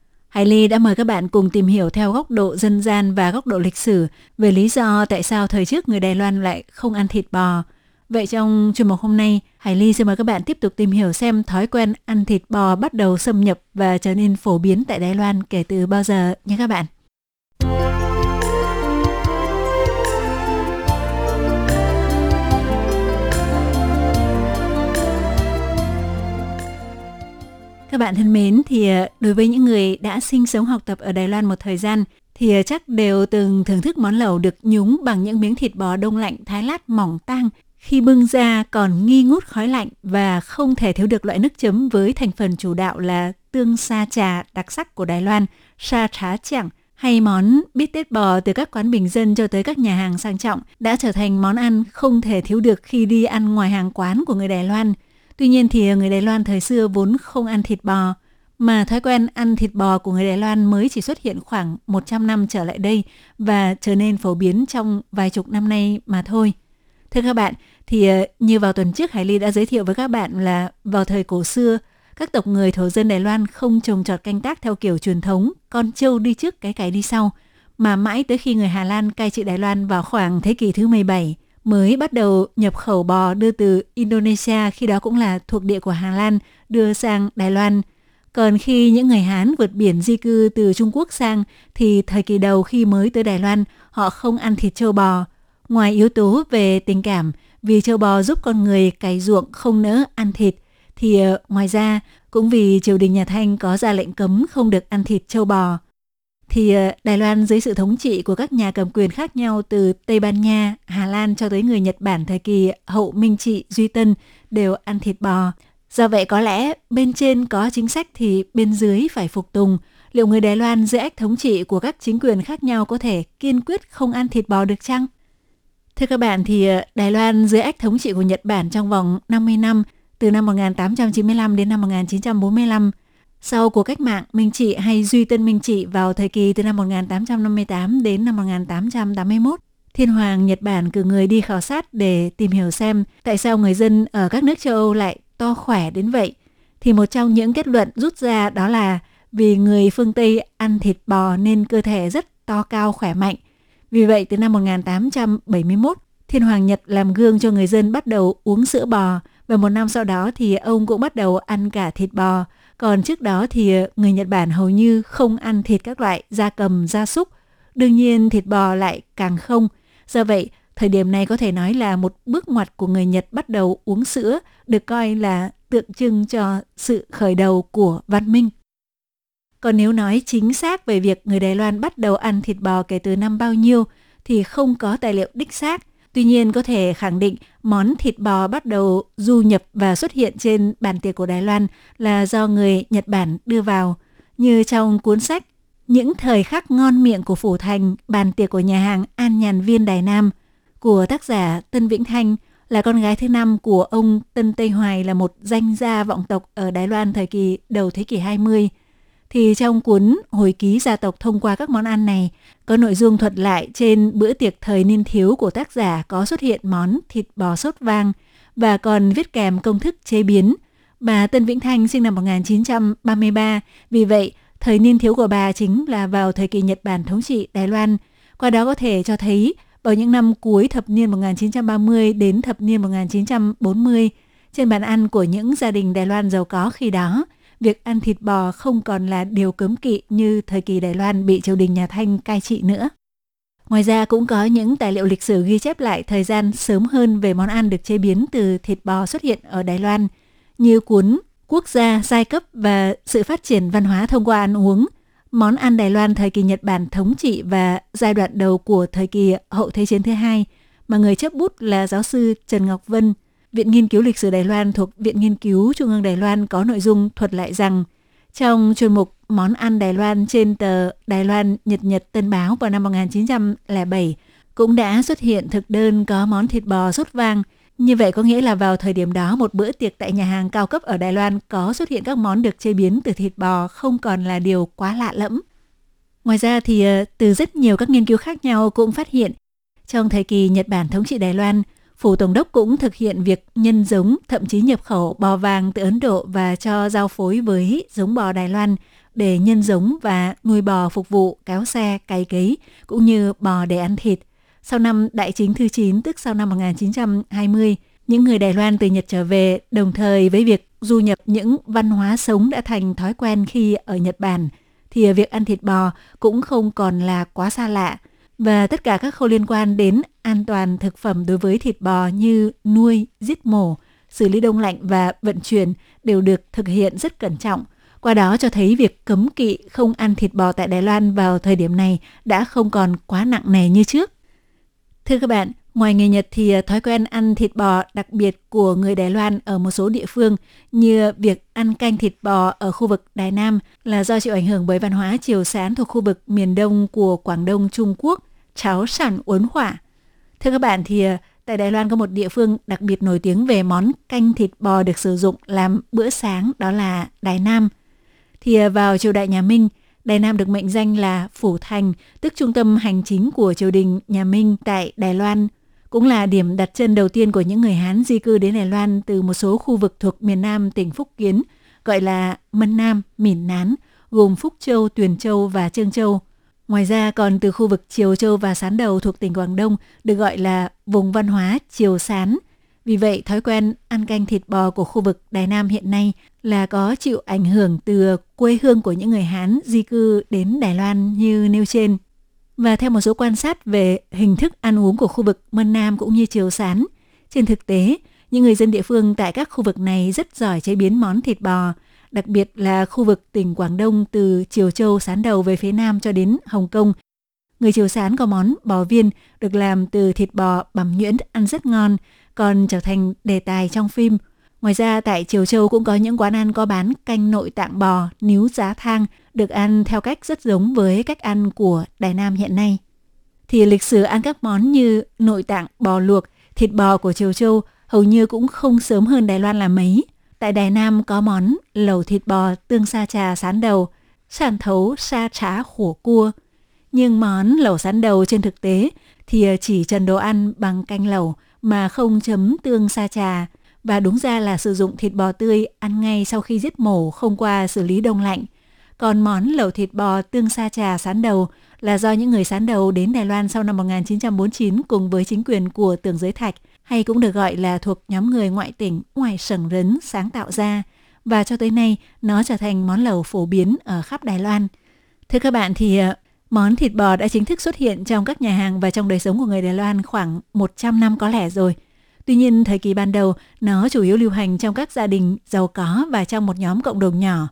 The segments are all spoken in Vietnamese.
Hải Ly đã mời các bạn cùng tìm hiểu theo góc độ dân gian và góc độ lịch sử về lý do tại sao thời trước người Đài Loan lại không ăn thịt bò. Vậy trong chuyên mục hôm nay, Hải Ly xin mời các bạn tiếp tục tìm hiểu xem thói quen ăn thịt bò bắt đầu xâm nhập và trở nên phổ biến tại Đài Loan kể từ bao giờ nhé các bạn. Các bạn thân mến, thì ờ, đối với những người đã sinh sống học tập ở Đài Loan một thời gian thì ờ, chắc đều từng thưởng thức món lẩu được nhúng bằng những miếng thịt bò đông lạnh thái lát mỏng tang. Khi bưng ra còn nghi ngút khói lạnh và không thể thiếu được loại nước chấm với thành phần chủ đạo là tương sa trà đặc sắc của Đài Loan, sa trá chẳng hay món bít tết bò từ các quán bình dân cho tới các nhà hàng sang trọng đã trở thành món ăn không thể thiếu được khi đi ăn ngoài hàng quán của người Đài Loan – Tuy nhiên thì ờ, người Đài Loan thời xưa vốn không ăn thịt bò, mà thói quen ăn thịt bò của người Đài Loan mới chỉ xuất hiện khoảng 100 năm trở lại đây và trở nên phổ biến trong vài chục năm nay mà thôi. Thưa các bạn, thì ờ, như vào tuần trước Hải Ly đã giới thiệu với các bạn là vào thời cổ xưa, các tộc người thổ dân Đài Loan không trồng trọt canh tác theo kiểu truyền thống, con trâu đi trước cái cày đi sau, mà mãi tới khi người Hà Lan cai trị Đài Loan vào khoảng thế kỷ thứ 17 mới bắt đầu nhập khẩu bò đưa từ Indonesia, khi đó cũng là thuộc địa của Hà Lan, đưa sang Đài Loan. Còn khi những người Hán vượt biển di cư từ Trung Quốc sang, thì thời kỳ đầu khi mới tới Đài Loan, họ không ăn thịt châu bò. Ngoài yếu tố về tình cảm, vì châu bò giúp con người cày ruộng không nỡ ăn thịt, thì ờ, ngoài ra, cũng vì triều đình nhà Thanh có ra lệnh cấm không được ăn thịt châu bò thì ờ, Đài Loan dưới sự thống trị của các nhà cầm quyền khác nhau từ Tây Ban Nha, Hà Lan cho tới người Nhật Bản thời kỳ hậu Minh trị Duy Tân đều ăn thịt bò. Do vậy có lẽ bên trên có chính sách thì bên dưới phải phục tùng. Liệu người Đài Loan dưới ách thống trị của các chính quyền khác nhau có thể kiên quyết không ăn thịt bò được chăng? Thưa các bạn thì ờ, Đài Loan dưới ách thống trị của Nhật Bản trong vòng 50 năm từ năm 1895 đến năm 1945 sau cuộc cách mạng Minh Trị hay Duy Tân Minh Trị vào thời kỳ từ năm 1858 đến năm 1881, Thiên Hoàng Nhật Bản cử người đi khảo sát để tìm hiểu xem tại sao người dân ở các nước châu Âu lại to khỏe đến vậy. Thì một trong những kết luận rút ra đó là vì người phương Tây ăn thịt bò nên cơ thể rất to cao khỏe mạnh. Vì vậy từ năm 1871, Thiên Hoàng Nhật làm gương cho người dân bắt đầu uống sữa bò và một năm sau đó thì ông cũng bắt đầu ăn cả thịt bò còn trước đó thì ờ, người Nhật Bản hầu như không ăn thịt các loại da cầm, da súc. Đương nhiên thịt bò lại càng không. Do vậy, thời điểm này có thể nói là một bước ngoặt của người Nhật bắt đầu uống sữa, được coi là tượng trưng cho sự khởi đầu của văn minh. Còn nếu nói chính xác về việc người Đài Loan bắt đầu ăn thịt bò kể từ năm bao nhiêu thì không có tài liệu đích xác. Tuy nhiên có thể khẳng định món thịt bò bắt đầu du nhập và xuất hiện trên bàn tiệc của Đài Loan là do người Nhật Bản đưa vào. Như trong cuốn sách Những thời khắc ngon miệng của Phủ Thành, bàn tiệc của nhà hàng An Nhàn Viên Đài Nam của tác giả Tân Vĩnh Thanh là con gái thứ năm của ông Tân Tây Hoài là một danh gia vọng tộc ở Đài Loan thời kỳ đầu thế kỷ 20 thì trong cuốn hồi ký gia tộc thông qua các món ăn này có nội dung thuật lại trên bữa tiệc thời niên thiếu của tác giả có xuất hiện món thịt bò sốt vang và còn viết kèm công thức chế biến. Bà Tân Vĩnh Thanh sinh năm 1933, vì vậy thời niên thiếu của bà chính là vào thời kỳ Nhật Bản thống trị Đài Loan. Qua đó có thể cho thấy vào những năm cuối thập niên 1930 đến thập niên 1940, trên bàn ăn của những gia đình Đài Loan giàu có khi đó – việc ăn thịt bò không còn là điều cấm kỵ như thời kỳ Đài Loan bị triều đình nhà Thanh cai trị nữa. Ngoài ra cũng có những tài liệu lịch sử ghi chép lại thời gian sớm hơn về món ăn được chế biến từ thịt bò xuất hiện ở Đài Loan, như cuốn Quốc gia, giai cấp và sự phát triển văn hóa thông qua ăn uống, món ăn Đài Loan thời kỳ Nhật Bản thống trị và giai đoạn đầu của thời kỳ hậu Thế chiến thứ hai, mà người chấp bút là giáo sư Trần Ngọc Vân, Viện Nghiên cứu Lịch sử Đài Loan thuộc Viện Nghiên cứu Trung ương Đài Loan có nội dung thuật lại rằng trong chuyên mục Món ăn Đài Loan trên tờ Đài Loan Nhật Nhật Tân Báo vào năm 1907 cũng đã xuất hiện thực đơn có món thịt bò sốt vang. Như vậy có nghĩa là vào thời điểm đó một bữa tiệc tại nhà hàng cao cấp ở Đài Loan có xuất hiện các món được chế biến từ thịt bò không còn là điều quá lạ lẫm. Ngoài ra thì ờ, từ rất nhiều các nghiên cứu khác nhau cũng phát hiện trong thời kỳ Nhật Bản thống trị Đài Loan, Phủ Tổng đốc cũng thực hiện việc nhân giống, thậm chí nhập khẩu bò vàng từ Ấn Độ và cho giao phối với giống bò Đài Loan để nhân giống và nuôi bò phục vụ kéo xe, cày cấy, cũng như bò để ăn thịt. Sau năm Đại chính thứ 9, tức sau năm 1920, những người Đài Loan từ Nhật trở về đồng thời với việc du nhập những văn hóa sống đã thành thói quen khi ở Nhật Bản, thì việc ăn thịt bò cũng không còn là quá xa lạ – và tất cả các khâu liên quan đến an toàn thực phẩm đối với thịt bò như nuôi, giết mổ, xử lý đông lạnh và vận chuyển đều được thực hiện rất cẩn trọng. Qua đó cho thấy việc cấm kỵ không ăn thịt bò tại Đài Loan vào thời điểm này đã không còn quá nặng nề như trước. Thưa các bạn, ngoài người Nhật thì à, thói quen ăn thịt bò đặc biệt của người Đài Loan ở một số địa phương như việc ăn canh thịt bò ở khu vực Đài Nam là do chịu ảnh hưởng bởi văn hóa chiều sán thuộc khu vực miền đông của Quảng Đông Trung Quốc cháo sản uốn hỏa. Thưa các bạn thì ờ, tại Đài Loan có một địa phương đặc biệt nổi tiếng về món canh thịt bò được sử dụng làm bữa sáng đó là Đài Nam. Thì ờ, vào triều đại nhà Minh, Đài Nam được mệnh danh là Phủ Thành, tức trung tâm hành chính của triều đình nhà Minh tại Đài Loan, cũng là điểm đặt chân đầu tiên của những người Hán di cư đến Đài Loan từ một số khu vực thuộc miền Nam tỉnh Phúc Kiến, gọi là Mân Nam, Mỉn Nán, gồm Phúc Châu, Tuyền Châu và Trương Châu – Ngoài ra còn từ khu vực Triều Châu và Sán Đầu thuộc tỉnh Quảng Đông được gọi là vùng văn hóa Triều Sán. Vì vậy, thói quen ăn canh thịt bò của khu vực Đài Nam hiện nay là có chịu ảnh hưởng từ quê hương của những người Hán di cư đến Đài Loan như nêu trên. Và theo một số quan sát về hình thức ăn uống của khu vực Mân Nam cũng như Triều Sán, trên thực tế, những người dân địa phương tại các khu vực này rất giỏi chế biến món thịt bò, đặc biệt là khu vực tỉnh Quảng Đông từ Triều Châu sán đầu về phía nam cho đến Hồng Kông. Người Triều sán có món bò viên được làm từ thịt bò bằm nhuyễn ăn rất ngon, còn trở thành đề tài trong phim. Ngoài ra tại Triều Châu cũng có những quán ăn có bán canh nội tạng bò, níu giá thang được ăn theo cách rất giống với cách ăn của Đài Nam hiện nay. Thì lịch sử ăn các món như nội tạng bò luộc, thịt bò của Triều Châu hầu như cũng không sớm hơn Đài Loan là mấy. Tại Đài Nam có món lẩu thịt bò tương sa trà sán đầu, sản thấu sa trá khổ cua. Nhưng món lẩu sán đầu trên thực tế thì chỉ trần đồ ăn bằng canh lẩu mà không chấm tương sa trà và đúng ra là sử dụng thịt bò tươi ăn ngay sau khi giết mổ không qua xử lý đông lạnh. Còn món lẩu thịt bò tương sa trà sán đầu là do những người sán đầu đến Đài Loan sau năm 1949 cùng với chính quyền của Tưởng Giới Thạch – hay cũng được gọi là thuộc nhóm người ngoại tỉnh ngoài sẩn rấn sáng tạo ra và cho tới nay nó trở thành món lẩu phổ biến ở khắp Đài Loan. Thưa các bạn thì ờ, món thịt bò đã chính thức xuất hiện trong các nhà hàng và trong đời sống của người Đài Loan khoảng 100 năm có lẽ rồi. Tuy nhiên, thời kỳ ban đầu, nó chủ yếu lưu hành trong các gia đình giàu có và trong một nhóm cộng đồng nhỏ.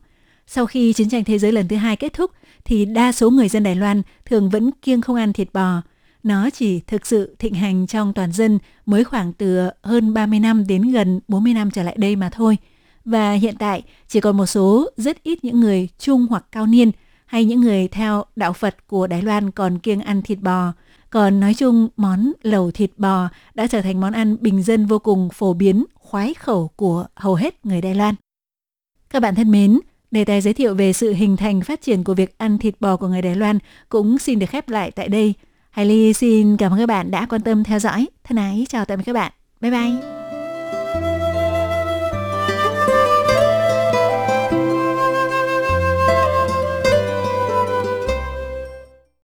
Sau khi chiến tranh thế giới lần thứ hai kết thúc, thì đa số người dân Đài Loan thường vẫn kiêng không ăn thịt bò, nó chỉ thực sự thịnh hành trong toàn dân mới khoảng từ hơn 30 năm đến gần 40 năm trở lại đây mà thôi. Và hiện tại chỉ còn một số rất ít những người trung hoặc cao niên hay những người theo đạo Phật của Đài Loan còn kiêng ăn thịt bò. Còn nói chung, món lẩu thịt bò đã trở thành món ăn bình dân vô cùng phổ biến, khoái khẩu của hầu hết người Đài Loan. Các bạn thân mến, đề tài giới thiệu về sự hình thành phát triển của việc ăn thịt bò của người Đài Loan cũng xin được khép lại tại đây – Hải Ly xin cảm ơn các bạn đã quan tâm theo dõi. Thân ái, chào tạm biệt các bạn. Bye bye.